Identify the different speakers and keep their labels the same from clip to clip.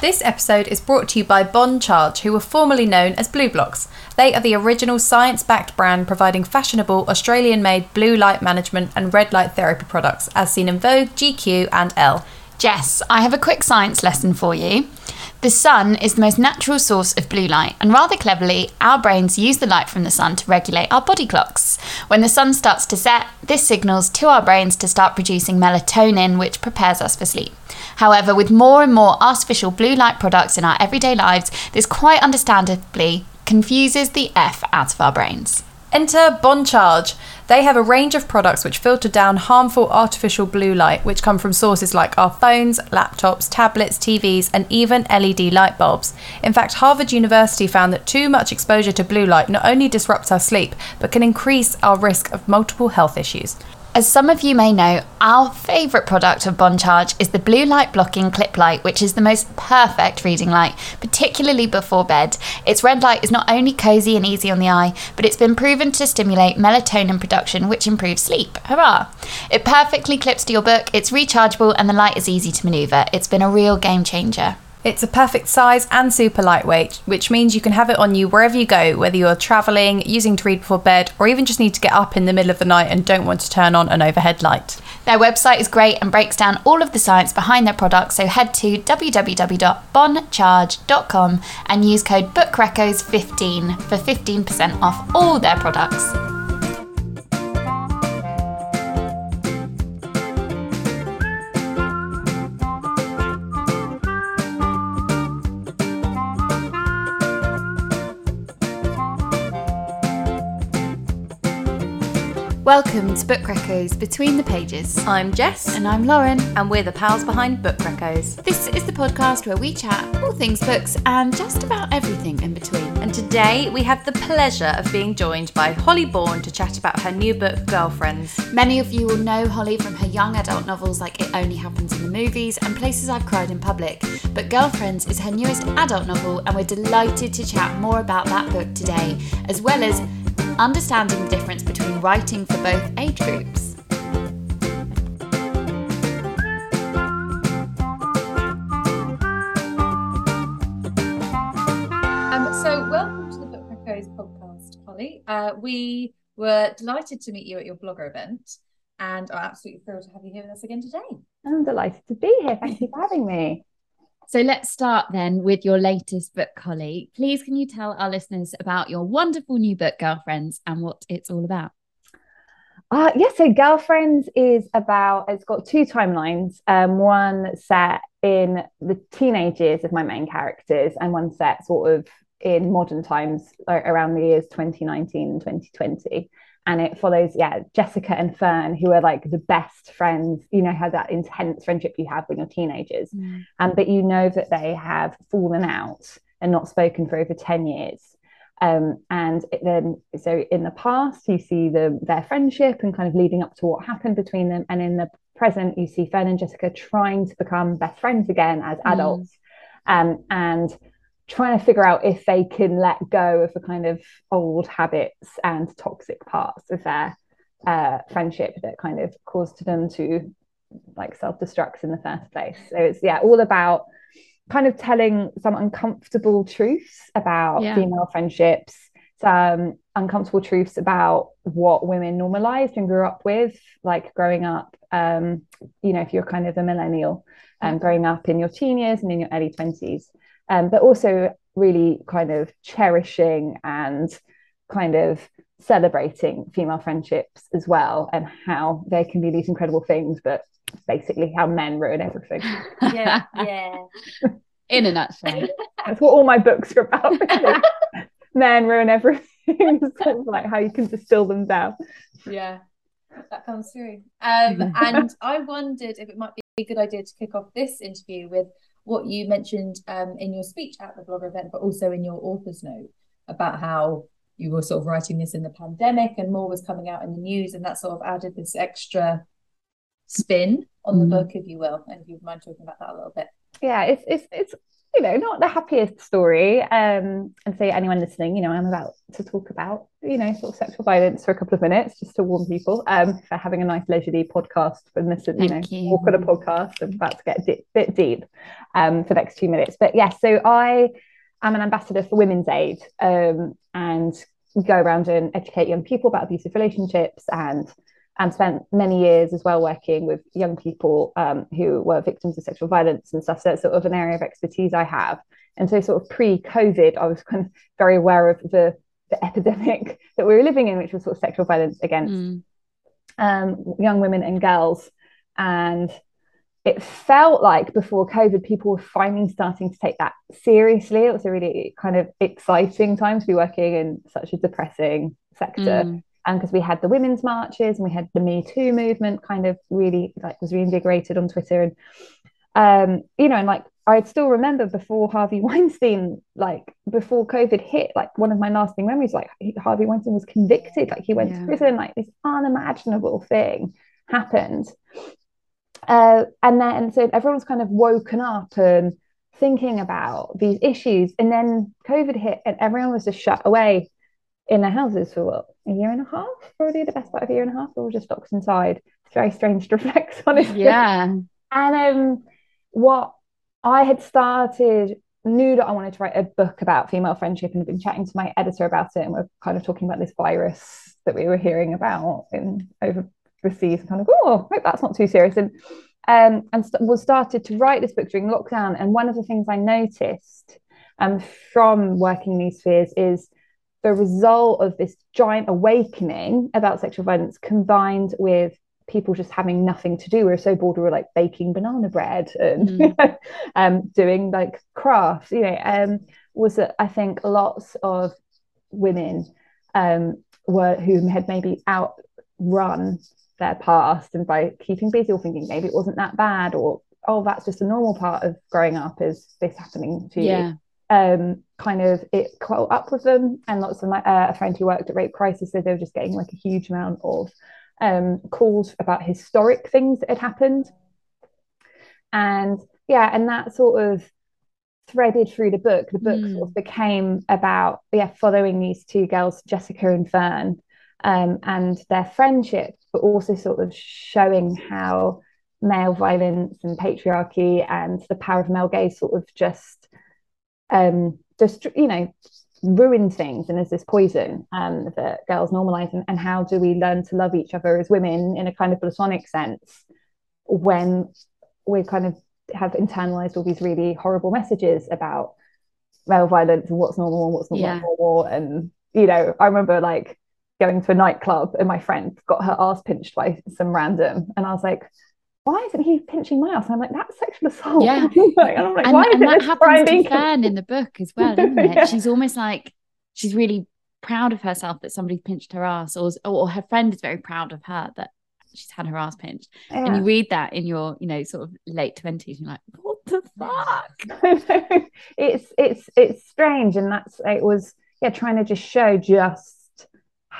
Speaker 1: This episode is brought to you by Bon Charge, who were formerly known as Blue Blocks. They are the original science backed brand providing fashionable Australian made blue light management and red light therapy products, as seen in Vogue, GQ, and Elle.
Speaker 2: Jess, I have a quick science lesson for you. The sun is the most natural source of blue light, and rather cleverly, our brains use the light from the sun to regulate our body clocks. When the sun starts to set, this signals to our brains to start producing melatonin, which prepares us for sleep. However, with more and more artificial blue light products in our everyday lives, this quite understandably confuses the F out of our brains.
Speaker 1: Enter Bon Charge. They have a range of products which filter down harmful artificial blue light, which come from sources like our phones, laptops, tablets, TVs, and even LED light bulbs. In fact, Harvard University found that too much exposure to blue light not only disrupts our sleep, but can increase our risk of multiple health issues.
Speaker 2: As some of you may know, our favourite product of Bon Charge is the blue light blocking clip light, which is the most perfect reading light, particularly before bed. Its red light is not only cosy and easy on the eye, but it's been proven to stimulate melatonin production, which improves sleep. Hurrah! It perfectly clips to your book, it's rechargeable, and the light is easy to manoeuvre. It's been a real game changer.
Speaker 1: It's a perfect size and super lightweight, which means you can have it on you wherever you go, whether you're travelling, using to read before bed, or even just need to get up in the middle of the night and don't want to turn on an overhead light.
Speaker 2: Their website is great and breaks down all of the science behind their products, so head to www.boncharge.com and use code BookRecos15 for 15% off all their products. Welcome to Book Recos Between the Pages.
Speaker 1: I'm Jess,
Speaker 2: And I'm Lauren.
Speaker 1: and we're the pals behind Book Recos.
Speaker 2: This is the podcast where we chat all things books and just about everything in between.
Speaker 1: And today we have the pleasure of being joined by Holly Bourne to chat about her new book, Girlfriends.
Speaker 2: Many of you will know Holly from her young adult novels like It Only Happens in the Movies and Places I've Cried in Public. But Girlfriends is her newest adult novel, and we're delighted to chat more about that book today, as well as understanding the difference between writing for both age groups.
Speaker 1: Um, so, welcome to the Book Recos podcast, Holly. Uh, we were delighted to meet you at your blogger event and are absolutely thrilled to have you here with us again today.
Speaker 3: I'm delighted to be here. Thank you for having me.
Speaker 2: So let's start then with your latest book, Holly. Please, can you tell our listeners about your wonderful new book, Girlfriends, and what it's all about?
Speaker 3: Uh, yeah, so Girlfriends is about, it's got two timelines. Um, one set in the teenage years of my main characters, and one set sort of in modern times, around the years 2019 and 2020. And it follows, yeah, Jessica and Fern, who are like the best friends, you know, have that intense friendship you have when you're teenagers.
Speaker 2: Mm.
Speaker 3: Um, but you know that they have fallen out and not spoken for over 10 years. Um, and then, so in the past, you see the, their friendship and kind of leading up to what happened between them. And in the present, you see Fern and Jessica trying to become best friends again as
Speaker 2: Mm.
Speaker 3: adults um, and trying to figure out if they can let go of the kind of old habits and toxic parts of their uh, friendship that kind of caused them to like self-destruct in the first place. So it's yeah, all about kind of telling some uncomfortable truths about
Speaker 2: Yeah.
Speaker 3: female friendships, some uncomfortable truths about what women normalized and grew up with, like growing up, um, you know, if you're kind of a millennial, um, growing up in your teen years and in your early 20s, um, but also really kind of cherishing and kind of celebrating female friendships as well and how they can be these incredible things, but basically how men ruin everything.
Speaker 1: Yeah, yeah.
Speaker 2: In a nutshell.
Speaker 3: That's what all my books are about. Men ruin everything. It's sort of like how you can distill them down.
Speaker 1: Yeah, that comes through. Um, and I wondered if it might be a good idea to kick off this interview with what you mentioned um, in your speech at the blogger event, but also in your author's note about how you were sort of writing this in the pandemic and more was coming out in the news, and that sort of added this extra spin on the
Speaker 2: Mm.
Speaker 1: book, if you will. And if you mind talking about that a little bit.
Speaker 3: Yeah, it's it's it's you know, not the happiest story. Um, and so anyone listening, you know, I'm about to talk about, you know, sort of sexual violence for a couple of minutes, just to warn people. Um, for having a nice leisurely podcast and this, is,
Speaker 2: you
Speaker 3: know,
Speaker 2: you.
Speaker 3: walk on a podcast. I'm about to get a di- bit deep um, for the next two minutes. But yes, so I am an ambassador for Women's Aid um, and go around and educate young people about abusive relationships and and spent many years as well working with young people um, who were victims of sexual violence and stuff. So that's sort of an area of expertise I have. And so, sort of pre-COVID, I was kind of very aware of the the epidemic that we were living in, which was sort of sexual violence against
Speaker 2: Mm.
Speaker 3: um, young women and girls. And it felt like before COVID, people were finally starting to take that seriously. It was a really kind of exciting time to be working in such a depressing sector
Speaker 2: Mm.
Speaker 3: And because we had the women's marches and we had the Me Too movement kind of really like was reinvigorated on Twitter and um you know and like I still remember before Harvey Weinstein like before COVID hit like one of my lasting memories like Harvey Weinstein was convicted like he went
Speaker 2: Yeah.
Speaker 3: to prison like this unimaginable thing happened uh and then so everyone's kind of woken up and thinking about these issues and then COVID hit and everyone was just shut away in their houses for what a year and a half, probably the best part of a year and a half, all just locked inside. It's very strange to reflect on it.
Speaker 2: Yeah.
Speaker 3: And um, what I had started knew that I wanted to write a book about female friendship and had been chatting to my editor about it, and we're kind of talking about this virus that we were hearing about in overseas, and kind of oh, hope that's not too serious. And um, and st- was started to write this book during lockdown. And one of the things I noticed um, from working in these spheres is the result of this giant awakening about sexual violence combined with people just having nothing to do. We were so bored, we were like baking banana bread and
Speaker 2: Mm.
Speaker 3: um, doing like crafts, you know, um, was that I think lots of women um, were who had maybe outrun their past and by keeping busy or thinking maybe it wasn't that bad or oh that's just a normal part of growing up is this happening to you um, kind of it caught up with them. And lots of my uh, a friend who worked at Rape Crisis said they were just getting like a huge amount of um, calls about historic things that had happened. And yeah, and that sort of threaded through the book. The book
Speaker 2: Mm.
Speaker 3: sort of became about yeah following these two girls, Jessica and Fern, um, and their friendship, but also sort of showing how male violence and patriarchy and the power of male gaze sort of just um just you know ruin things and is this poison um that girls normalize and, and how do we learn to love each other as women in a kind of platonic sense when we kind of have internalized all these really horrible messages about male violence and what's normal and what's not
Speaker 2: Yeah.
Speaker 3: normal and you know i remember like going to a nightclub and my friend got her ass pinched by some random and i was like why isn't he pinching my ass? And I'm like, that's sexual assault.
Speaker 2: Yeah.
Speaker 3: And I'm like,
Speaker 2: and,
Speaker 3: why is
Speaker 2: and
Speaker 3: it
Speaker 2: that happens to Fern in the book as well, isn't it?
Speaker 3: Yeah.
Speaker 2: She's almost like she's really proud of herself that somebody pinched her ass, or or her friend is very proud of her that she's had her ass pinched. And you read that in your, you know, sort of late twenties, you're like, what the fuck?
Speaker 3: it's it's it's strange and that's it was yeah trying to just show just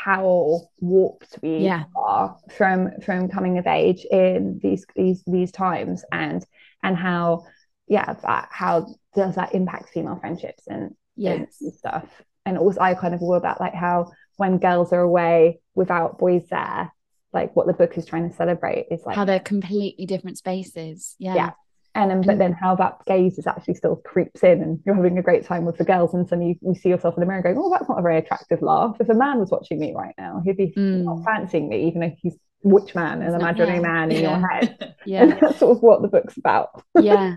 Speaker 3: how warped we
Speaker 2: Yeah.
Speaker 3: are from from coming of age in these these these times and and how yeah that how does that impact female friendships and
Speaker 2: Yes.
Speaker 3: and stuff and also I kind of all about like how when girls are away without boys there like what the book is trying to celebrate is like
Speaker 2: How they're completely different spaces. Yeah.
Speaker 3: Yeah. And then, but then how that gaze is actually still creeps in and you're having a great time with the girls and suddenly you, you see yourself in the mirror going oh that's not a very attractive laugh if a man was watching me right now he'd be
Speaker 2: Mm.
Speaker 3: not fancying me even if he's which man an
Speaker 2: Isn't
Speaker 3: imaginary
Speaker 2: Yeah.
Speaker 3: man in
Speaker 2: Yeah.
Speaker 3: your head
Speaker 2: Yeah.
Speaker 3: and that's sort of what the book's about
Speaker 2: yeah.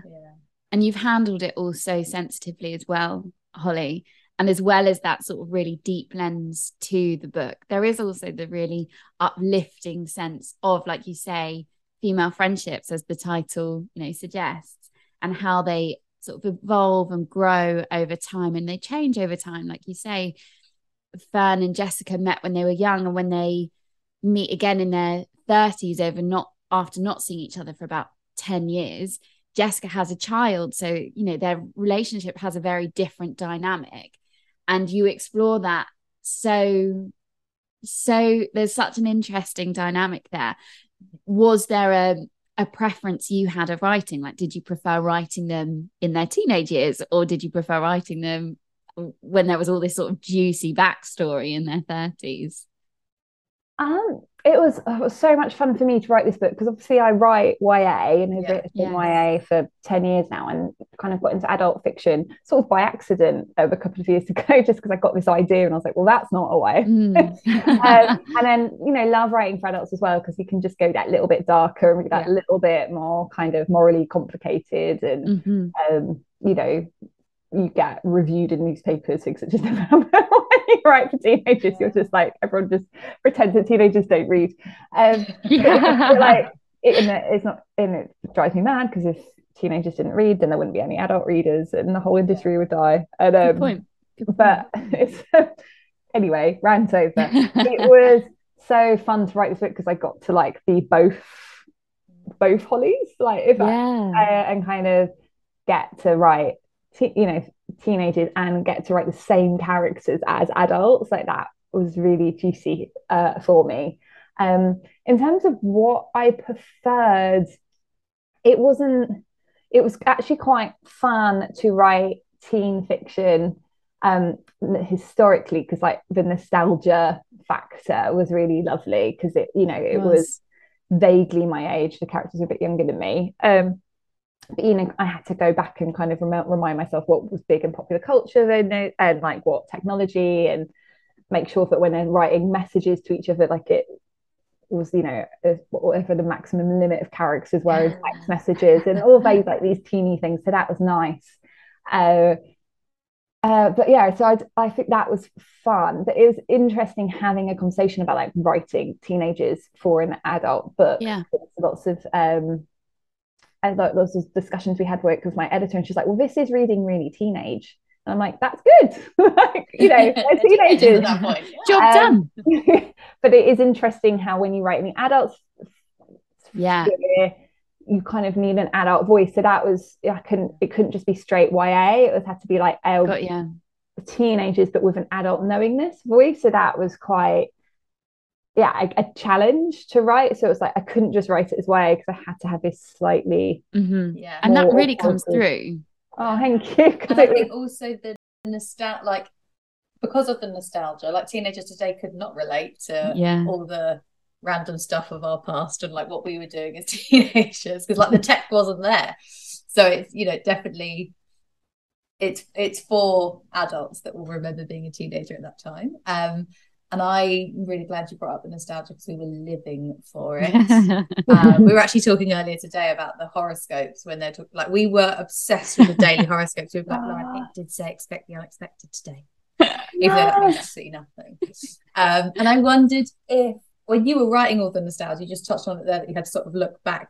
Speaker 2: And you've handled it all so sensitively as well, Holly. And as well as that sort of really deep lens to the book, there is also the really uplifting sense of, like you say, female friendships, as the title, you know, suggests, and how they sort of evolve and grow over time and they change over time. Like you say, Fern and Jessica met when they were young, and when they meet again in their 30s over not after not seeing each other for about 10 years Jessica has a child. So, you know, their relationship has a very different dynamic. And you explore that so, so there's such an interesting dynamic there. Was there a, a preference you had of writing? Like, did you prefer writing them in their teenage years or did you prefer writing them when there was all this sort of juicy backstory in their 30s?
Speaker 3: Um, it was it was so much fun for me to write this book because obviously I write YA and have
Speaker 4: Yeah.
Speaker 3: written
Speaker 2: Yeah.
Speaker 3: YA for 10 years now and kind of got into adult fiction sort of by accident over a couple of years ago just because I got this idea and I was like, well, that's not a way
Speaker 2: Mm.
Speaker 3: um, and then you know love writing for adults as well because you can just go that little bit darker and that
Speaker 2: Yeah.
Speaker 3: little bit more kind of morally complicated and
Speaker 2: Mhm.
Speaker 3: um, you know you get reviewed in newspapers things that just never happen. When you write for teenagers you're just like everyone just pretends that teenagers don't read. Um,
Speaker 2: Yeah.
Speaker 3: but, like it, and it- it's not and it drives me mad because if teenagers didn't read then there wouldn't be any adult readers and the whole industry would die. And
Speaker 2: Good
Speaker 3: um,
Speaker 2: point. Good point.
Speaker 3: but it's anyway rant over. It was so fun to write this book because I got to like be both both Hollies like if I, uh, and kind of get to write te- you know teenagers and get to write the same characters as adults like that was really juicy uh, for me um in terms of what I preferred it wasn't it was actually quite fun to write teen fiction um historically because like the nostalgia factor was really lovely because it you know it was vaguely my age. The characters are a bit younger than me. Um, but you know, I had to go back and kind of rem- remind myself what was big in popular culture then, and like what technology, and make sure that when they're writing messages to each other, like it was, you know, whatever the maximum limit of characters were in text messages, and all those like these teeny things. So that was nice. Uh, uh, but yeah, so I, I think that was fun. But it was interesting having a conversation about like writing teenagers for an adult book.
Speaker 2: Yeah.
Speaker 3: Lots of um, and of discussions we had work with my editor, and she's like, "Well, this is reading really teenage." And I'm like, "That's good." like, you know, they're teenagers.
Speaker 2: Job
Speaker 3: Um,
Speaker 2: done.
Speaker 3: but it is interesting how when you write in the adults
Speaker 2: Yeah.
Speaker 3: sphere, you kind of need an adult voice. So that was I couldn't it couldn't just be straight YA. It was had to be like L
Speaker 2: Got yeah.
Speaker 3: teenagers, but with an adult knowingness voice. So that was quite, yeah, a, a challenge to write. So it was like I couldn't just write it as YA because I had to have this slightly.
Speaker 2: hmm
Speaker 4: Yeah.
Speaker 2: And that
Speaker 3: More
Speaker 2: really comes through.
Speaker 3: Oh, thank you
Speaker 4: And I think also the nostalgia, like because of the nostalgia, like teenagers today could not relate to
Speaker 2: Yeah.
Speaker 4: all the random stuff of our past and like what we were doing as teenagers because like the tech wasn't there. So it's you know definitely it's it's for adults that will remember being a teenager at that time. Um, and I'm really glad you brought up the nostalgia because we were living for it. Um, we were actually talking earlier today about the horoscopes when they're talking like we were obsessed with the daily horoscopes. We were like, Lauren, it did say expect the unexpected today. Even though that means absolutely nothing. Um, and I wondered if when you were writing all the nostalgia, you just touched on it there that you had to sort of look back.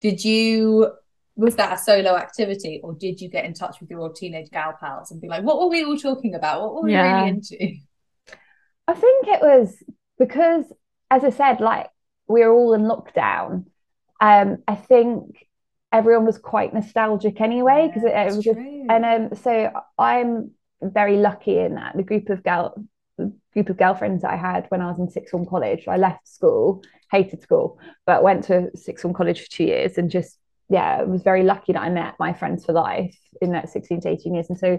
Speaker 4: Did you was that a solo activity or did you get in touch with your old teenage gal pals and be like, what were we all talking about? What were we
Speaker 2: Yeah.
Speaker 4: really into?
Speaker 3: I think it was because, as I said, like we were all in lockdown. Um, I think everyone was quite nostalgic anyway because it, it was just and um, so I'm very lucky in that the group of girl group of girlfriends I had when I was in sixth form college. I left school, hated school, but went to sixth form college for two years and just yeah, I was very lucky that I met my friends for life in that 16 to 18 years. And so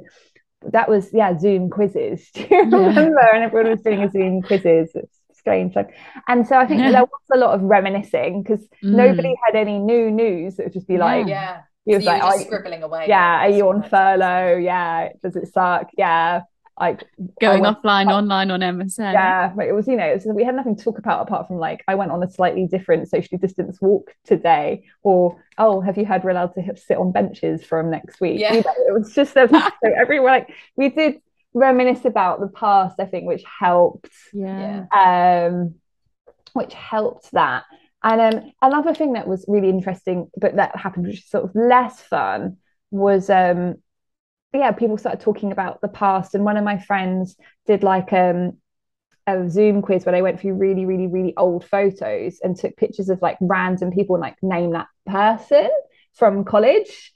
Speaker 3: that was yeah, Zoom quizzes. Do you remember? And everyone was doing a Zoom quizzes. It's strange. Like, and so I think there was a lot of reminiscing because
Speaker 2: Mm.
Speaker 3: nobody had any new news. It would just be like,
Speaker 4: yeah.
Speaker 3: he
Speaker 4: So
Speaker 3: was
Speaker 4: you were
Speaker 3: like,
Speaker 4: just
Speaker 3: "Oh,
Speaker 4: scribbling away.
Speaker 3: yeah, are you on furlough? Yeah, does it suck? Yeah, like
Speaker 2: Going
Speaker 3: went-
Speaker 2: offline, online on MSN.
Speaker 3: yeah, but it was you know, was, we had nothing to talk about apart from like I went on a slightly different socially distanced walk today, or oh, have you heard we're allowed to sit on benches from next week?
Speaker 4: Yeah.
Speaker 3: You know, it was just so everyone like we did reminisce about the past, I think, which helped
Speaker 2: Yeah.
Speaker 3: um, which helped that. And um, another thing that was really interesting, but that happened, which is sort of less fun, was um, yeah, people started talking about the past. And one of my friends did like um, a Zoom quiz where they went through really, really, really old photos and took pictures of like random people and like name that person from college,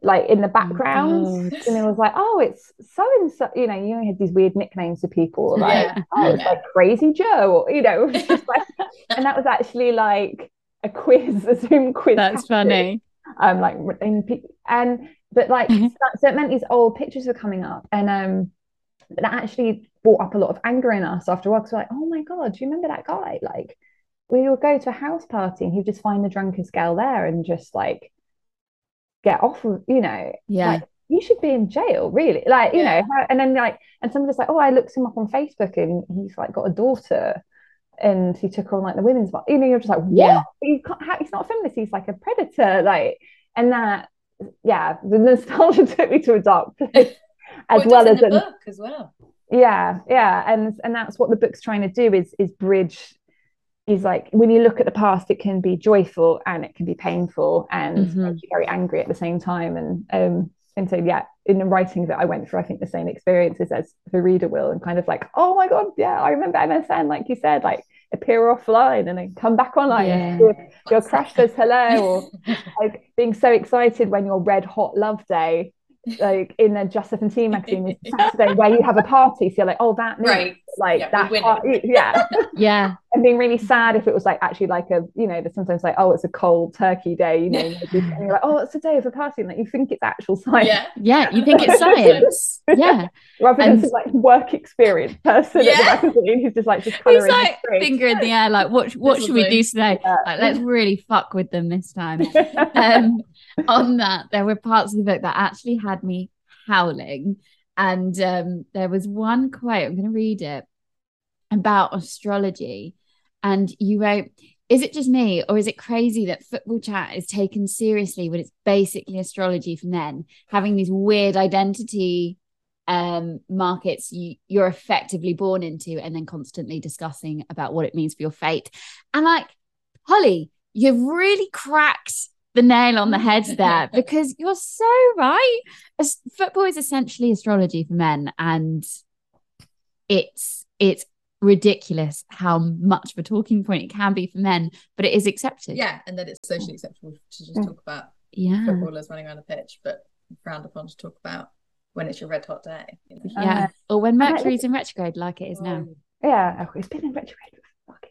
Speaker 3: like in the background.
Speaker 2: God.
Speaker 3: and it was like, oh, it's so and so. You know, you only had these weird nicknames for people, like
Speaker 4: Yeah.
Speaker 3: oh, it's like Crazy Joe, or you know, just like, and that was actually like a quiz, a Zoom quiz.
Speaker 2: That's funny.
Speaker 3: Um, like in, and but like so, so it meant these old pictures were coming up, and um, that actually brought up a lot of anger in us after a while. Because we're like, oh my god, do you remember that guy? Like, we would go to a house party and he'd just find the drunkest girl there and just like get off of, you know,
Speaker 2: Yeah.
Speaker 3: like, you should be in jail, really. Like, you
Speaker 1: Yeah.
Speaker 3: know, and then like, and somebody's like, oh, I looked him up on Facebook and he's like got a daughter and he took on like the women's bar. You know, you're just like, what?
Speaker 2: Yeah.
Speaker 3: You can't, how, he's not a feminist, he's like a predator. Like, and that, yeah, the nostalgia took me to a dark place. As
Speaker 1: it
Speaker 3: well as
Speaker 1: the
Speaker 3: an-
Speaker 1: book as well.
Speaker 3: yeah yeah and and that's what the book's trying to do is is bridge is like when you look at the past it can be joyful and it can be painful and
Speaker 2: Mhm.
Speaker 3: very angry at the same time and um and so yeah in the writing that I went through I think the same experiences as the reader will and kind of like oh my god yeah I remember MSN like you said like appear offline and then come back online
Speaker 2: Yeah.
Speaker 3: your, your crush says hello or like being so excited when your red hot love day like in the J-17 magazine is Saturday where you have a party so you're like oh that
Speaker 1: Right.
Speaker 3: Like
Speaker 1: Yeah,
Speaker 3: that
Speaker 1: we're winning.
Speaker 3: party, yeah
Speaker 2: Yeah.
Speaker 3: and being really sad if it was like actually like a you know there's sometimes like oh it's a cold turkey day you know and you're like oh it's a day of a party and like you think it's actual science
Speaker 1: yeah.
Speaker 2: Yeah. You think it's science. Yeah.
Speaker 3: rather than
Speaker 2: And-
Speaker 3: some like work experience person
Speaker 1: Yeah.
Speaker 3: at the magazine who's just like just
Speaker 2: He's
Speaker 3: colouring
Speaker 2: like finger in the air, like, what what
Speaker 1: This
Speaker 2: should we
Speaker 1: do.
Speaker 2: do today?
Speaker 3: Yeah.
Speaker 2: Like, let's really fuck with them this time. um, on that, there were parts of the book that actually had me howling. And um, there was one quote, I'm going to read it about astrology. And you wrote, Is it just me, or is it crazy that football chat is taken seriously when it's basically astrology for men, having these weird identity um markets you you're effectively born into and then constantly discussing about what it means for your fate and like Holly you've really cracked the nail on the head there because you're so right. As- football is essentially astrology for men and it's it's ridiculous how much of a talking point it can be for men but it is accepted.
Speaker 1: Yeah, and that it's socially acceptable to just talk about
Speaker 2: yeah.
Speaker 1: footballers running around a pitch, but frowned upon to talk about when it's your red hot day. You know?
Speaker 2: yeah. Uh, or when mercury's in retrograde like it is now.
Speaker 3: Yeah it's been in retrograde for fucking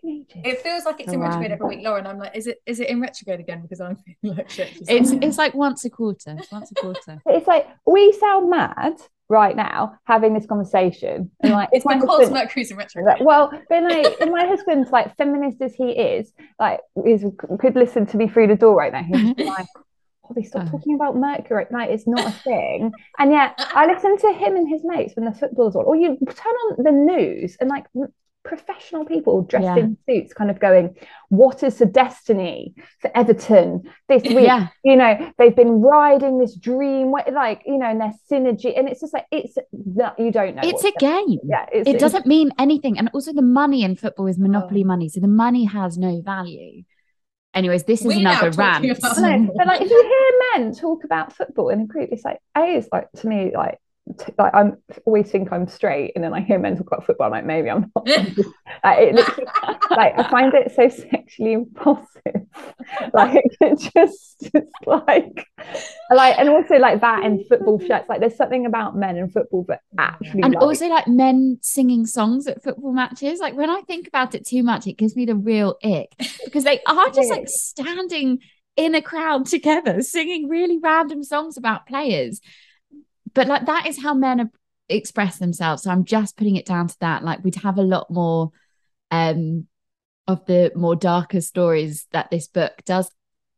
Speaker 3: ages
Speaker 1: It feels like it's in retrograde every week, Lauren. I'm like, is it is it in retrograde again? Because I'm feeling like shit.
Speaker 2: it's
Speaker 1: like-
Speaker 2: it's like once a quarter once a quarter
Speaker 3: it's like we sound mad right now having this conversation and like
Speaker 1: it's
Speaker 3: my
Speaker 1: because
Speaker 3: husband-
Speaker 1: Mercury's in retrograde.
Speaker 3: Well, but like, my husband's like feminist as he is, like, is could listen to me through the door right now. He's like, oh, they stop
Speaker 2: Oh.
Speaker 3: talking about Mercury. Like, it's not a thing. And yet, I listen to him and his mates when the football's on, or you turn on the news and like m- professional people dressed
Speaker 2: Yeah.
Speaker 3: in suits, kind of going, "What is the destiny for Everton this week?"
Speaker 2: yeah
Speaker 3: you know they've been riding this dream like you know and their synergy and it's just like it's no, you don't know
Speaker 2: it's a game
Speaker 3: yeah it's,
Speaker 2: it doesn't mean anything and also the money in football is monopoly
Speaker 1: Oh.
Speaker 2: money so the money has no value anyways this is
Speaker 1: We now
Speaker 2: another
Speaker 1: talking
Speaker 2: rant
Speaker 1: about-
Speaker 3: I know, but like if you hear men talk about football in a group, it's like a is like to me like t- like I'm always think I'm straight, and then I hear men talk about football, I'm like maybe I'm not. like, it literally, like I find it so sexually impulsive. like it just it's like like and also like that in football shirts. Like there's something about men in football that actually
Speaker 2: and
Speaker 3: like,
Speaker 2: also like men singing songs at football matches like when i think about it too much it gives me the real ick because they are just like standing in a crowd together singing really random songs about players but like that is how men express themselves so i'm just putting it down to that like we'd have a lot more um of the more darker stories that this book does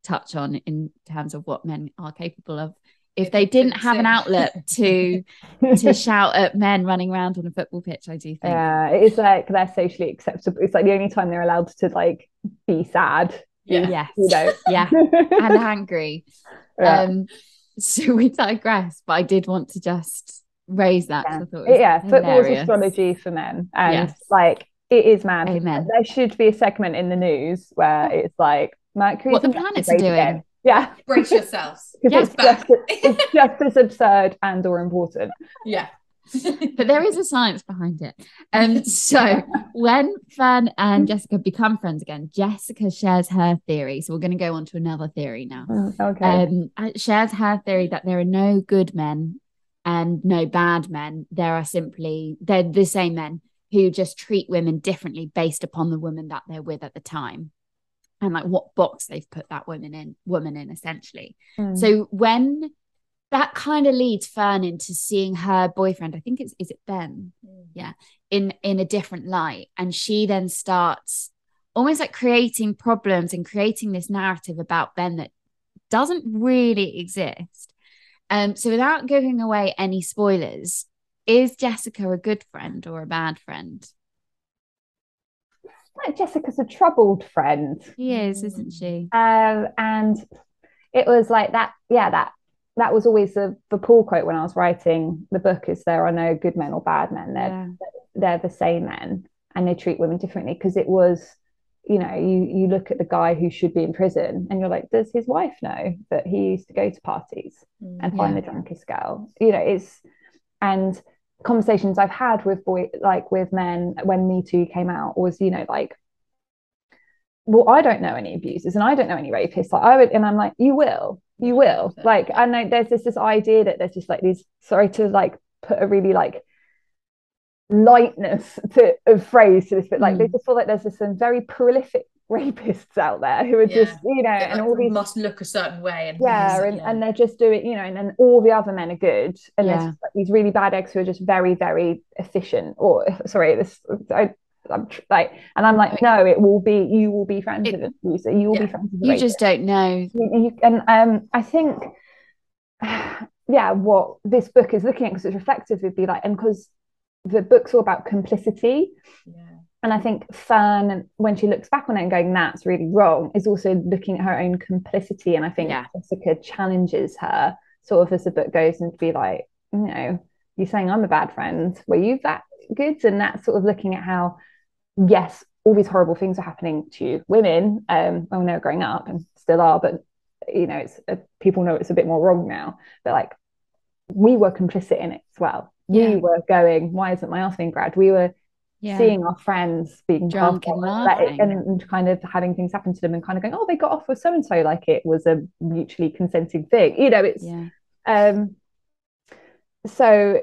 Speaker 2: touch on in terms of what men are capable of if they didn't have an outlet to to shout at men running around on a football pitch, I do think.
Speaker 3: yeah, it's like they're socially acceptable. It's like the only time they're allowed to like be sad.
Speaker 1: Yeah.
Speaker 2: Yes.
Speaker 3: You know.
Speaker 2: Yeah. And angry.
Speaker 3: Yeah.
Speaker 2: Um, so we digress, but I did want to just raise that.
Speaker 3: yeah,
Speaker 2: I thought it was
Speaker 3: yeah football is astrology for men and
Speaker 2: Yes.
Speaker 3: like it is mad
Speaker 2: Amen.
Speaker 3: there should be a segment in the news where it's like Mercury
Speaker 2: What the planets are doing.
Speaker 3: yeah
Speaker 1: Brace yourselves.
Speaker 2: Yes,
Speaker 3: it's just it's just as absurd and or important
Speaker 1: Yeah.
Speaker 2: But there is a science behind it. Um, so when Fern and Jessica become friends again, Jessica shares her theory. So we're going to go on to another theory now.
Speaker 3: okay
Speaker 2: um, uh, shares her theory that there are no good men and no bad men. There are simply they're the same men who just treat women differently based upon the woman that they're with at the time. and like what box they've put that woman in woman in essentially
Speaker 3: Mm.
Speaker 2: so when that kind of leads Fern into seeing her boyfriend. I think it's is it Ben? Yeah in in a different light. And she then starts almost like creating problems and creating this narrative about Ben that doesn't really exist. Um so without giving away any spoilers is Jessica a good friend or a bad friend?
Speaker 3: Like Jessica's a troubled friend.
Speaker 2: she is isn't she?
Speaker 3: Um, and it was like that, yeah, that that was always the, the pull quote when I was writing the book is there are no good men or bad men. They're
Speaker 2: yeah
Speaker 3: they're the same men and they treat women differently because it was, you know, you you look at the guy who should be in prison and you're like, does his wife know that he used to go to parties mm. and find
Speaker 2: Yeah.
Speaker 3: the drunkest girl? You know, it's and conversations I've had with boy like with men when Me Too came out was, you know, like well, I don't know any abusers and I don't know any rapists. Like I would, and I'm like, you will, you will. Like I know there's this this idea that there's just like these. Sorry to like put a really like lightness to a phrase to this, but like they
Speaker 2: Mm.
Speaker 3: just feel like there's just some very prolific rapists out there who are
Speaker 4: Yeah.
Speaker 3: just you know, and all these
Speaker 4: must look a certain way and
Speaker 3: yeah, and, and they're just doing, you know, and then all the other men are good, and there's
Speaker 2: Yeah.
Speaker 3: like, these really bad eggs who are just very, very efficient. Or sorry, this I, I'm tr- like, and I'm like, no, it will be, you will be friends
Speaker 2: It-
Speaker 3: with an abuser, you will
Speaker 4: Yeah.
Speaker 3: be friends with
Speaker 2: you
Speaker 3: rapist.
Speaker 2: just don't know
Speaker 3: You- you- and um, I think, yeah, what this book is looking at because it's reflective would be like, and because the book's all about complicity,
Speaker 4: yeah.
Speaker 3: and I think Fern, when she looks back on it and going, that's really wrong, is also looking at her own complicity. And I think
Speaker 2: Yeah.
Speaker 3: Jessica challenges her sort of as the book goes and to be like, you know, you're saying I'm a bad friend. Were you that good? And that's sort of looking at how, yes, all these horrible things are happening to women um, when they were growing up and still are, but you know, it's uh, people know it's a bit more wrong now. But like, we were complicit in it as well.
Speaker 2: Yeah.
Speaker 3: We were going, why isn't my ass being grabbed? We were
Speaker 2: yeah
Speaker 3: seeing our friends being
Speaker 2: Drunk and
Speaker 3: it-
Speaker 2: laughing.
Speaker 3: and, and kind of having things happen to them and kind of going, oh, they got off with so and so like it was a mutually consenting thing. You know, it's
Speaker 2: yeah
Speaker 3: um so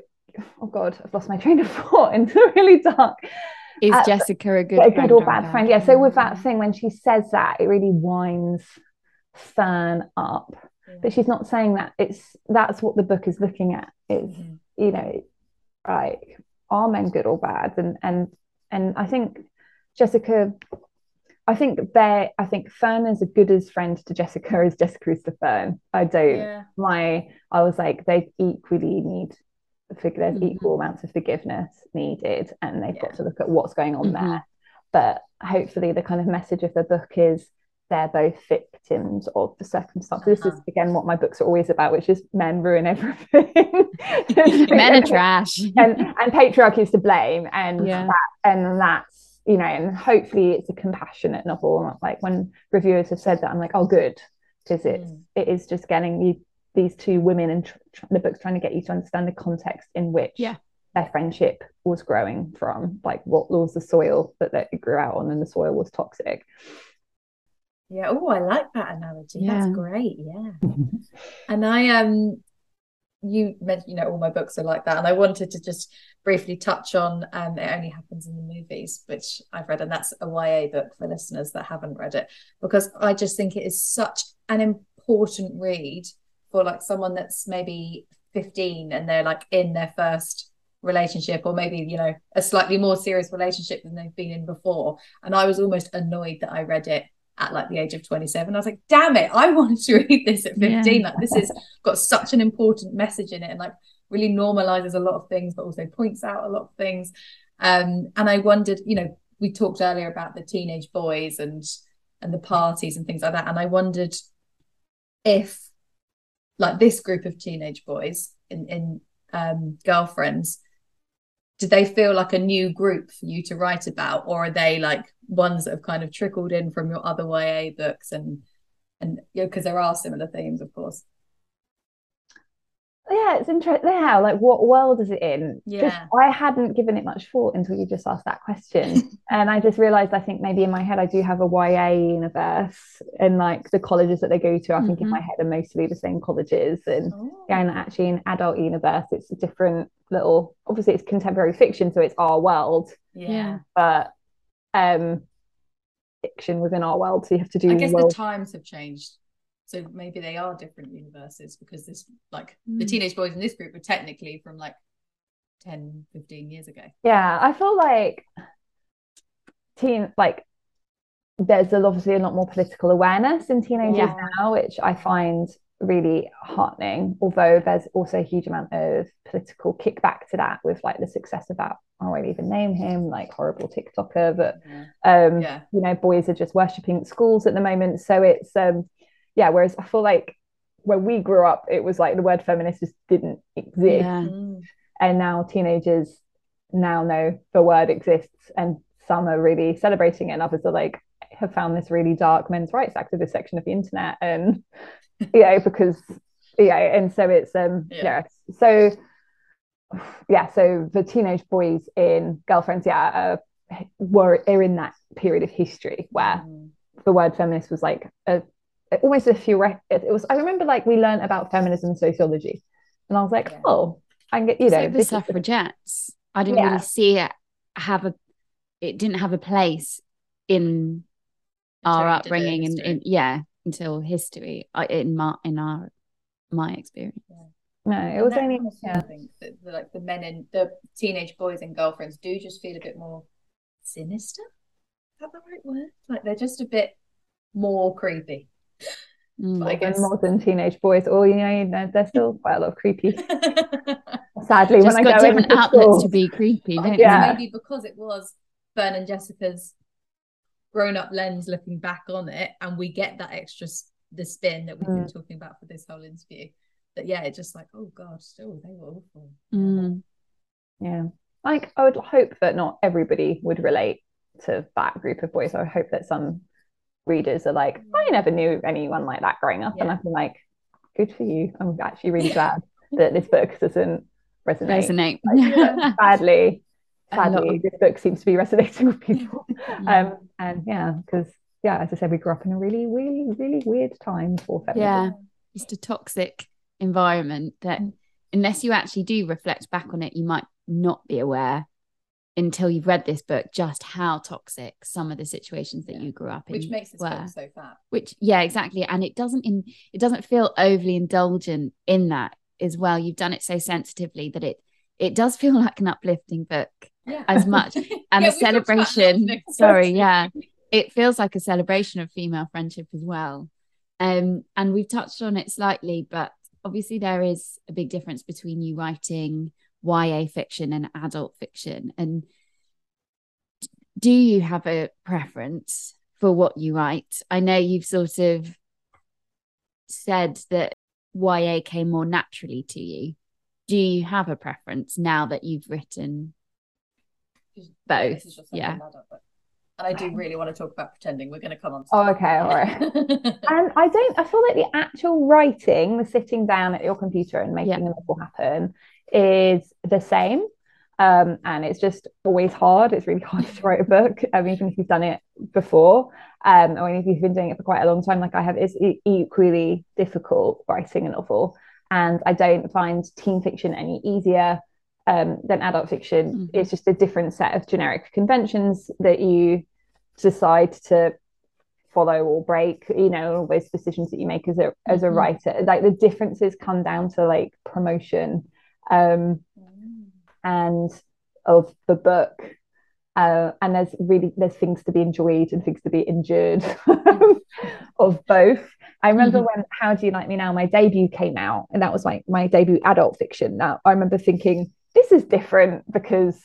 Speaker 3: oh god, I've lost my train of thought into really dark.
Speaker 2: Is
Speaker 3: Uh,
Speaker 2: Jessica a good
Speaker 3: a good or bad friend. Yeah. So with that thing, when she says that, it really winds Fern up. But she's not saying that. It's that's what the book is looking at. Is
Speaker 4: Mhm.
Speaker 3: you know, like are men good or bad? And and and I think Jessica, I think they're I think Fern is as good as friend to Jessica as Jessica is to Fern. I don't
Speaker 4: Yeah.
Speaker 3: my I was like they equally need fig- there's
Speaker 2: Mhm.
Speaker 3: equal amounts of forgiveness needed and they've got to look at what's going on
Speaker 2: Mhm.
Speaker 3: there. But hopefully the kind of message of the book is they're both victims of the circumstances. This
Speaker 4: Uh-huh.
Speaker 3: is again what my books are always about, which is men ruin everything.
Speaker 2: men are trash
Speaker 3: and and patriarchy is to blame and
Speaker 2: Yeah.
Speaker 3: that and that's you know and hopefully it's a compassionate novel like when reviewers have said that i'm like oh good because it's
Speaker 4: Mm.
Speaker 3: it is just getting you these two women and tr- tr- the book's trying to get you to understand the context in which
Speaker 2: Yeah.
Speaker 3: their friendship was growing from like what was the soil that they grew out on and the soil was toxic
Speaker 4: Yeah. Oh, I like that analogy.
Speaker 2: Yeah.
Speaker 4: That's great. Yeah. And I um you mentioned, you know, all my books are like that. And I wanted to just briefly touch on um It Only Happens in the Movies, which I've read, and that's a YA book for listeners that haven't read it, because I just think it is such an important read for like someone that's maybe 15 and they're like in their first relationship or maybe you know a slightly more serious relationship than they've been in before. And I was almost annoyed that I read it at like the age of 27 I was like damn it I wanted to read this at 15 like this has got such an important message in it and like really normalizes a lot of things but also points out a lot of things. Um and I wondered you know we talked earlier about the teenage boys and and the parties and things like that. And I wondered if like this group of teenage boys in in um girlfriends did they feel like a new group for you to write about? Or are they like ones that have kind of trickled in from your other YA books and and you know because there are similar themes of course
Speaker 3: yeah it's interesting yeah like what world is it in Just-
Speaker 4: Yeah.
Speaker 3: i hadn't given it much thought until you just asked that question and i just realized i think maybe in my head i do have a ya universe and like the colleges that they go to i think in my head are mostly the same colleges and
Speaker 4: Oh.
Speaker 3: yeah, and actually in adult universe it's a different little obviously it's contemporary fiction so it's our world
Speaker 4: yeah
Speaker 3: but um fiction within our world. So you have to do.
Speaker 4: I guess
Speaker 3: world-
Speaker 4: the times have changed. So maybe they are different universes because this, like, the
Speaker 5: Mm.
Speaker 4: teenage boys in this group were technically from like 10, 15 years ago.
Speaker 3: Yeah, I feel like teen like there's obviously a lot more political awareness in teenagers
Speaker 5: Yeah.
Speaker 3: now, which I find really heartening. Although there's also a huge amount of political kickback to that with like the success of that. I won't even name him, like horrible TikToker, but um,
Speaker 4: Yeah.
Speaker 3: you know, boys are just worshipping schools at the moment. So it's um, yeah. Whereas I feel like when we grew up, it was like the word feminist just didn't exist
Speaker 5: Yeah.
Speaker 3: And now teenagers now know the word exists and some are really celebrating it and others are like have found this really dark men's rights activist section of the internet and you know because yeah and so it's um
Speaker 4: Yeah.
Speaker 3: yeah, so yeah so the teenage boys in girlfriends yeah uh, were are in that period of history where
Speaker 4: Mm.
Speaker 3: the word feminist was like a almost a few it, it was I remember like we learned about feminism and sociology and I was like
Speaker 4: Yeah.
Speaker 3: oh I can get you
Speaker 2: It's
Speaker 3: know
Speaker 2: like the
Speaker 3: this is the-
Speaker 2: suffragettes. I didn't
Speaker 3: Yeah.
Speaker 2: really see it have a. It didn't have a place in our
Speaker 4: Until you did it in
Speaker 2: upbringing, and
Speaker 4: history.
Speaker 2: in, yeah, until history. Uh, in my in our my experience.
Speaker 3: no it
Speaker 4: And
Speaker 3: was only yeah
Speaker 4: I think that the, like the men in the teenage boys and girlfriends do just feel a bit more sinister. Is that the right word? Like they're just a bit more creepy.
Speaker 2: Mm.
Speaker 4: But I
Speaker 3: modern,
Speaker 4: guess
Speaker 3: modern teenage boys or you know, they're still quite a lot of creepy sadly
Speaker 2: Just
Speaker 3: when I
Speaker 2: got
Speaker 3: go
Speaker 2: different
Speaker 3: into
Speaker 2: outlets
Speaker 3: schools.
Speaker 2: to be creepy,
Speaker 4: I
Speaker 2: don't
Speaker 4: guess
Speaker 3: Yeah.
Speaker 4: maybe because it was Fern and Jessica's grown-up lens looking back on it, and we get that extra s- the spin that we've been talking about for this whole interview. That yeah, it's just like oh god, still they were awful.
Speaker 2: you? Mm.
Speaker 3: yeah like I would hope that not everybody would relate to that group of boys I would hope that some readers are like I never knew anyone like that growing up. And I've been like good for you. I'm actually really glad that this book doesn't resonate.
Speaker 2: Resonate.
Speaker 3: Like, sadly sadly
Speaker 2: of-
Speaker 3: this book seems to be resonating with people.
Speaker 2: Mm.
Speaker 3: um and yeah because yeah as I said we grew up in a really really really weird time for feminism.
Speaker 2: Yeah, just a toxic environment that
Speaker 3: Mm.
Speaker 2: unless you actually do reflect back on it, you might not be aware until you've read this book just how toxic some of the situations that
Speaker 4: Yeah.
Speaker 2: you grew up in
Speaker 4: Which makes it
Speaker 2: were.
Speaker 4: so fab.
Speaker 2: which yeah exactly and it doesn't in it doesn't feel overly indulgent in that as well you've done it so sensitively that it it does feel like an uplifting book
Speaker 4: Yeah.
Speaker 2: as much and
Speaker 4: Yeah,
Speaker 2: a
Speaker 4: we talked about
Speaker 2: celebration sorry yeah it feels like a celebration of female friendship as well um and we've touched on it slightly but obviously there is a big difference between you writing YA fiction and adult fiction and do you have a preference for what you write I know you've sort of said that YA came more naturally to you do you have a preference now that you've written
Speaker 4: Yeah, this is
Speaker 2: both yeah
Speaker 4: a ladder, but- And I do really want to talk about pretending. We're going to come on. To
Speaker 3: Oh, okay, all right. And I don't, I feel like the actual writing, the sitting down at your computer and making
Speaker 2: Yeah.
Speaker 3: a novel happen is the same. Um, and it's just always hard. It's really hard to write a book, um, even if you've done it before, um, or if you've been doing it for quite a long time, like I have, it's equally difficult writing a novel. And I don't find teen fiction any easier um, than adult fiction.
Speaker 2: Mhm.
Speaker 3: It's just a different set of generic conventions that you decide to follow or break you know all those decisions that you make as a as a
Speaker 2: Mhm.
Speaker 3: writer like the differences come down to like promotion um and of the book uh, and there's really there's things to be enjoyed and things to be endured of both. I remember
Speaker 2: Mhm.
Speaker 3: when How Do You Like Me Now my debut came out and that was like my debut adult fiction. Now I remember thinking this is different because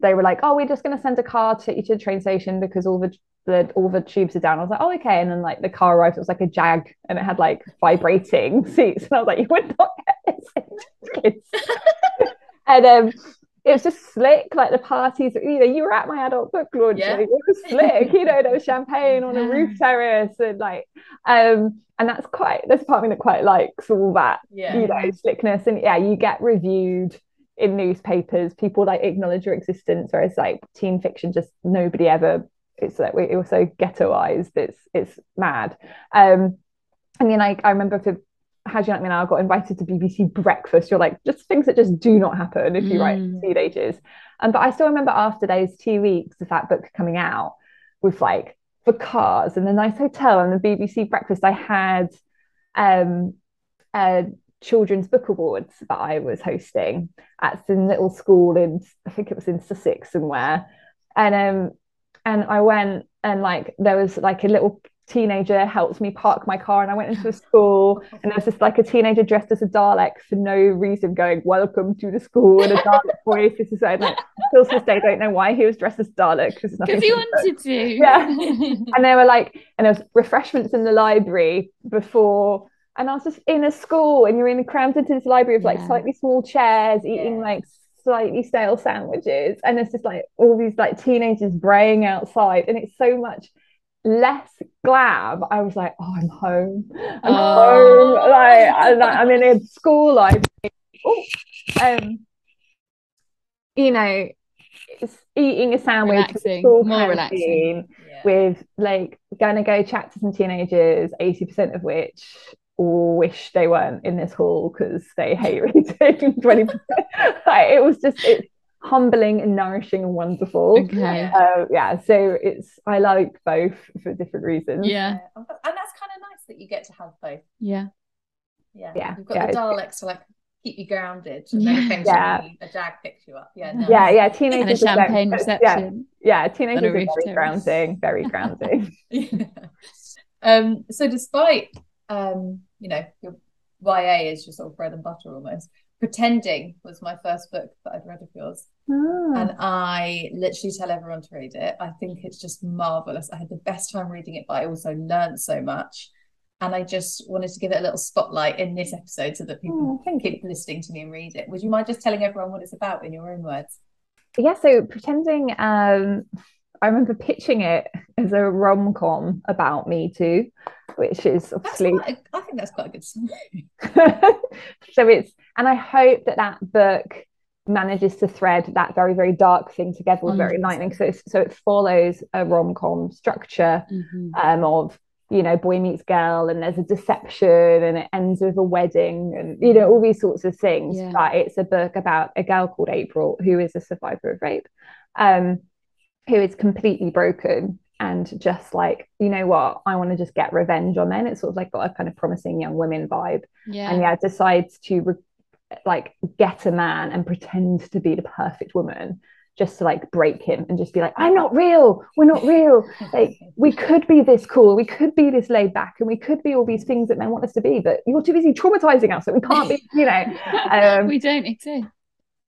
Speaker 3: they were like oh we're just going to send a car to you to the train station because all the the all the tubes are down. I was like oh okay. And then like the car arrived it was like a jag and it had like vibrating seats and I was like you would not get this into kids and um it was just slick like the parties you know you were at my adult book launch
Speaker 4: Yeah.
Speaker 3: it was slick you know there was champagne on a roof terrace and like um and that's quite there's a part of me that quite likes all that
Speaker 4: Yeah.
Speaker 3: you know slickness and yeah you get reviewed in newspapers people like acknowledge your existence whereas like teen fiction just nobody ever it's like we it was so ghettoized it's it's mad um I mean like I remember for how do you like me now I got invited to BBC breakfast. You're like just things that just do not happen if you write
Speaker 2: Mm.
Speaker 3: for teenagers um, but I still remember after those two weeks of that book coming out with like for cars and the nice hotel and the BBC breakfast, I had um, a children's book awards that I was hosting at some little school in I think it was in Sussex somewhere, and um and I went and like there was like a little teenager helped me park my car and I went into a school and there was just like a teenager dressed as a Dalek for no reason going welcome to the school in a Dalek voice this is like still to this day don't know why he was dressed as Dalek
Speaker 2: because he wanted to
Speaker 3: yeah and they were like and there was refreshments in the library before and I was just in a school and you're in the crammed into this library of like yeah. slightly small chairs eating yeah. like slightly stale sandwiches and it's just like all these like teenagers braying outside and it's so much less glam, I was like, oh, I'm home. I'm oh. home. Like, I'm in a school life. Oh, um, you know, eating a sandwich,
Speaker 2: relaxing, more canteen, relaxing.
Speaker 3: Yeah. with like gonna go chat to some teenagers, 80% of which wish they weren't in this hall because they hate reading 20%. like, it was just it's humbling and nourishing and wonderful.
Speaker 2: Okay.
Speaker 3: Uh, yeah. So it's I like both for different reasons.
Speaker 2: Yeah.
Speaker 4: And that's kind of nice that you get to have both.
Speaker 2: Yeah.
Speaker 4: Yeah.
Speaker 3: Yeah.
Speaker 4: You've got
Speaker 3: yeah,
Speaker 4: the Daleks to like keep you grounded. And yeah. then yeah. a jag picks you up. Yeah.
Speaker 3: Yeah. Yeah. Teenagers.
Speaker 2: And a champagne reception.
Speaker 3: Yeah. Yeah. Teenagers are very terrace. grounding. Very grounding.
Speaker 4: yeah. Um. So despite um, you know, your YA is your sort of bread and butter almost. Pretending was my first book that I'd read of yours. Oh. And I literally tell everyone to read it. I think it's just marvelous. I had the best time reading it, but I also learned so much. And I just wanted to give it a little spotlight in this episode so that people oh, keep listening to me and read it. Would you mind just telling everyone what it's about in your own words?
Speaker 3: Yeah, so pretending um I remember pitching it as a rom com about Me Too, which is obviously.
Speaker 4: A, I think that's quite a good summary.
Speaker 3: so it's, and I hope that that book manages to thread that very very dark thing together with very lightning. So so it follows a rom com structure mm-hmm. um, of you know boy meets girl and there's a deception and it ends with a wedding and you know all these sorts of things. Yeah. But it's a book about a girl called April who is a survivor of rape. Um, who is completely broken and just like you know what i want to just get revenge on men it's sort of like got a kind of promising young women vibe
Speaker 2: yeah
Speaker 3: and yeah decides to re- like get a man and pretend to be the perfect woman just to like break him and just be like i'm not real. We're not real. Like we could be this cool. We could be this laid back and we could be all these things that men want us to be but you're too busy traumatizing us so we can't be you know.
Speaker 2: Um, we don't exist.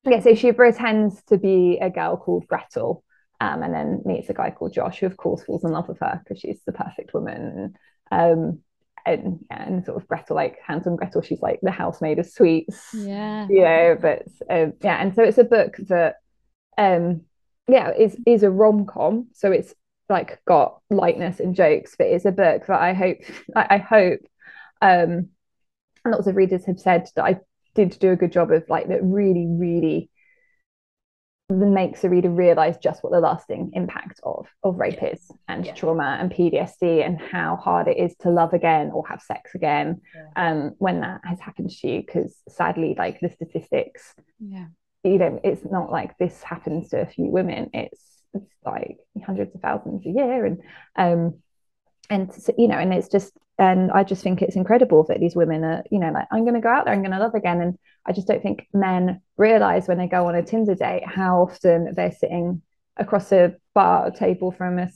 Speaker 3: yeah so she pretends to be a girl called gretel um, and then meets a guy called Josh, who of course falls in love with her because she's the perfect woman. Um, and, and sort of Gretel, like Hansel and Gretel, she's like the housemaid of sweets.
Speaker 2: Yeah.
Speaker 3: You know, but um, yeah, and so it's a book that um yeah, is is a rom-com. So it's like got lightness and jokes, but it's a book that I hope I, I hope um lots of readers have said that I did do a good job of like that really, really makes the reader realize just what the lasting impact of of rape yeah. is and yeah. trauma and PTSD and how hard it is to love again or have sex again yeah. um when that has happened to you because sadly like the statistics
Speaker 2: yeah
Speaker 3: you know it's not like this happens to a few women it's it's like hundreds of thousands a year and um and you know and it's just and I just think it's incredible that these women are you know like I'm going to go out there I'm going to love again. And I just don't think men realize when they go on a Tinder date how often they're sitting across a bar table from a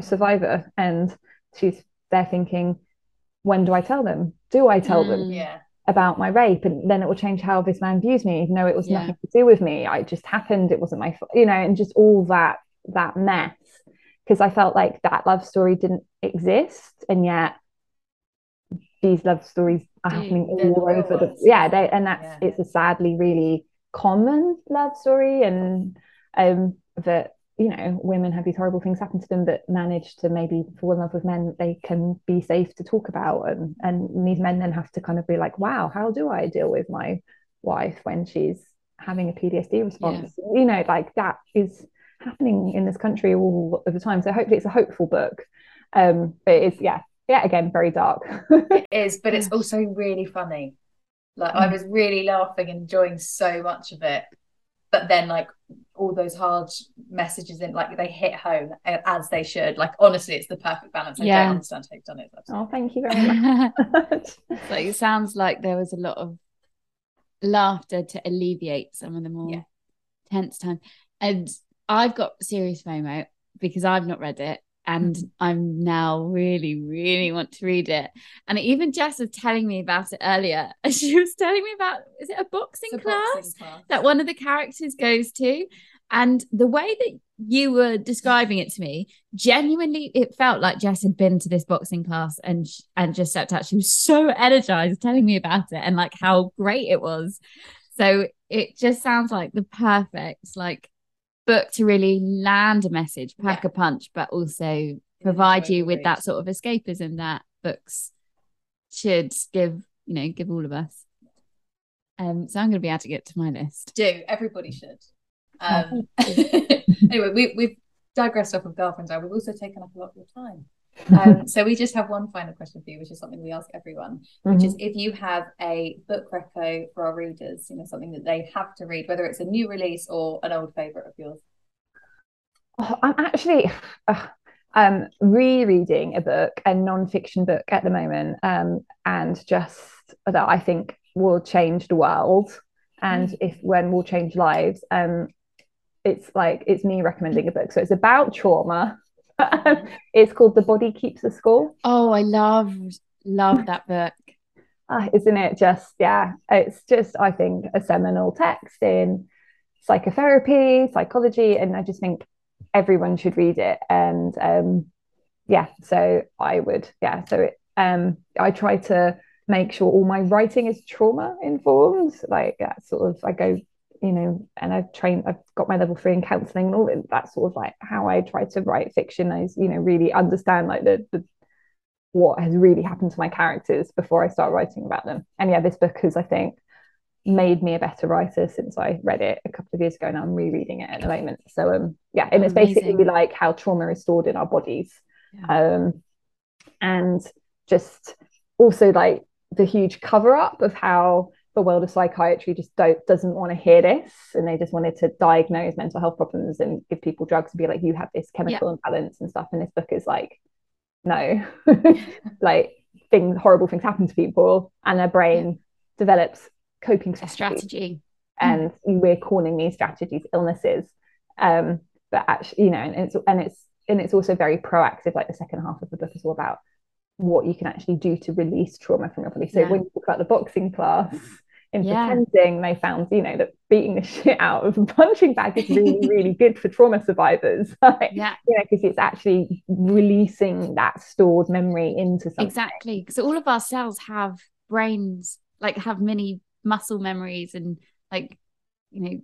Speaker 3: survivor. And she's they're thinking when do I tell them? Do I tell mm, them
Speaker 4: yeah.
Speaker 3: about my rape? And then it will change how this man views me even though it was yeah. nothing to do with me. I just happened it wasn't my fault you know and just all that that mess. Because I felt like that love story didn't exist. And yet these love stories are happening all over the yeah they and that's yeah. it's a sadly really common love story and um that you know women have these horrible things happen to them but manage to maybe fall in love with men that they can be safe to talk about. And and these men then have to kind of be like wow how do I deal with my wife when she's having a PTSD response yeah. you know like that is happening in this country all of the time. So hopefully it's a hopeful book. Um but it's yeah yeah again very dark
Speaker 4: it is but it's also really funny like mm. i was really laughing and enjoying so much of it but then like all those hard messages in like they hit home as they should. Like honestly, it's the perfect balance. I
Speaker 5: Yeah.
Speaker 4: don't understand how you've done it.
Speaker 3: Oh, thank you very much.
Speaker 2: so it sounds like there was a lot of laughter to alleviate some of the more
Speaker 4: Yeah.
Speaker 2: tense time. And I've got serious FOMO because I've not read it. And mm-hmm. I'm now really, really want to read it. And even Jess was telling me about it earlier. She was telling me about is it a boxing
Speaker 4: a
Speaker 2: class
Speaker 4: boxing class.
Speaker 2: that one of the characters goes to? And the way that you were describing it to me, genuinely, it felt like Jess had been to this boxing class and sh- and just stepped out. She was so energized telling me about it and like how great it was. So it just sounds like the perfect like book to really land a message, pack a punch, but also provide you with that sort of escapism that books should give, you know, give all of us. Um, so I'm going to be adding it to my list.
Speaker 4: do everybody should.
Speaker 3: Oh,
Speaker 4: um anyway we, we've digressed off of girlfriends we've also taken up a lot of your time um so we just have one final question for you which is something we ask everyone which is if you have a book reco for our readers you know something that they have to read whether it's a new release or an old favorite of yours
Speaker 3: Oh, I'm actually uh, um, rereading a book, a non-fiction book at the moment, um, and just that I think will change the world, and if when will change lives. Um, it's like it's me recommending a book, so it's about trauma. it's called The Body Keeps the Score.
Speaker 2: Oh, I love love that book.
Speaker 3: Ah, isn't it just yeah it's just i think a seminal text in psychotherapy psychology and i just think everyone should read it and um yeah so i would yeah so it, um i try to make sure all my writing is trauma informed like that sort of i go you know and i've trained i've got my level three in counseling and all that that's sort of like how i try to write fiction I, you know really understand like the, the what has really happened to my characters before I start writing about them. And yeah, this book has, I think, made me a better writer since I read it a couple of years ago. And I'm rereading it at the moment. So um, yeah, and it's basically like how trauma is stored in our bodies, um, and just also like the huge cover up of how the world of psychiatry just don't doesn't want to hear this, and they just wanted to diagnose mental health problems and give people drugs and be like, you have this chemical imbalance and stuff. And this book is like no like things horrible things happen to people and their brain develops coping strategies
Speaker 2: strategy.
Speaker 3: and we're calling these strategies illnesses um but actually you know and it's and it's and it's also very proactive like the second half of the book is all about what you can actually do to release trauma from your body so
Speaker 2: Yeah.
Speaker 3: when you talk about the boxing class in
Speaker 2: Yeah.
Speaker 3: pretending they found you know that beating the shit out of a punching bag is really really good for trauma survivors like
Speaker 2: Yeah,
Speaker 3: you know, because it's actually releasing that stored memory into something.
Speaker 2: exactly. Because all of our cells have brains, like have many muscle memories and like, you know,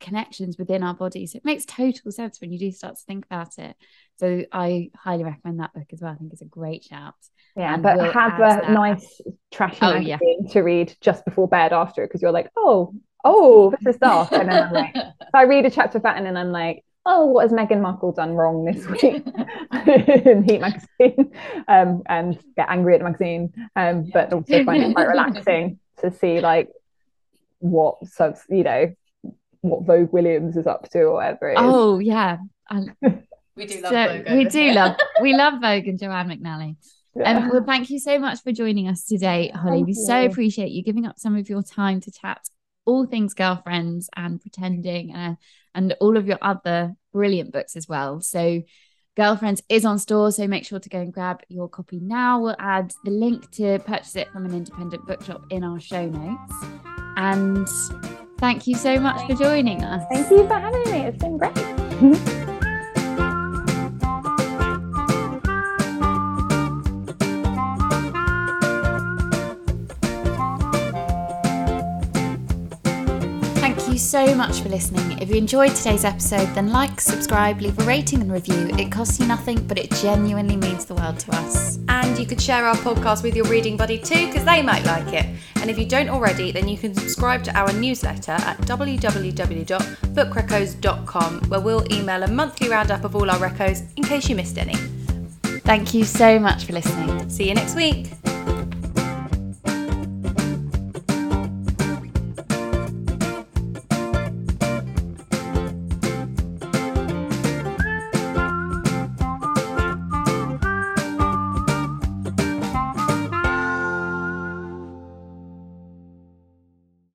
Speaker 2: connections within our bodies. It makes total sense when you do start to think about it. So I highly recommend that book as well. I think it's a great shout.
Speaker 3: Yeah,
Speaker 2: And
Speaker 3: but
Speaker 2: we'll
Speaker 3: have a
Speaker 2: that.
Speaker 3: nice trashy
Speaker 2: Oh, yeah.
Speaker 3: magazine to read just before bed after it because you're like, oh, oh, this is dark. And then I'm like, so I read a chapter of that and then I'm like, oh, what has Meghan Markle done wrong this week in Heat magazine? Um, and get angry at the magazine. Um, but also find it quite relaxing to see like what subs, you know, what Vogue Williams is up to or whatever it is.
Speaker 2: Oh yeah. And
Speaker 4: we do love
Speaker 2: so
Speaker 4: Vogue
Speaker 2: we do love we love Vogue and Joanne McNally.
Speaker 3: Yeah.
Speaker 2: Um, well, thank you so much for joining us today, Holly.
Speaker 3: Thank
Speaker 2: we so appreciate you giving up some of your time to chat all things girlfriends and pretending uh, and all of your other brilliant books as well. So, Girlfriends is on store, so make sure to go and grab your copy now. We'll add the link to purchase it from an independent bookshop in our show notes. And thank you so much for joining us.
Speaker 3: Thank you for having me. It's been great.
Speaker 5: so much for listening. If you enjoyed today's episode, then like, subscribe, leave a rating and review. It costs you nothing, but it genuinely means the world to us.
Speaker 1: And you could share our podcast with your reading buddy too, because they might like it. And if you don't already, then you can subscribe to our newsletter at www.bookrecos.com, where we'll email a monthly roundup of all our recos in case you missed any.
Speaker 5: Thank you so much for listening.
Speaker 1: See you next week.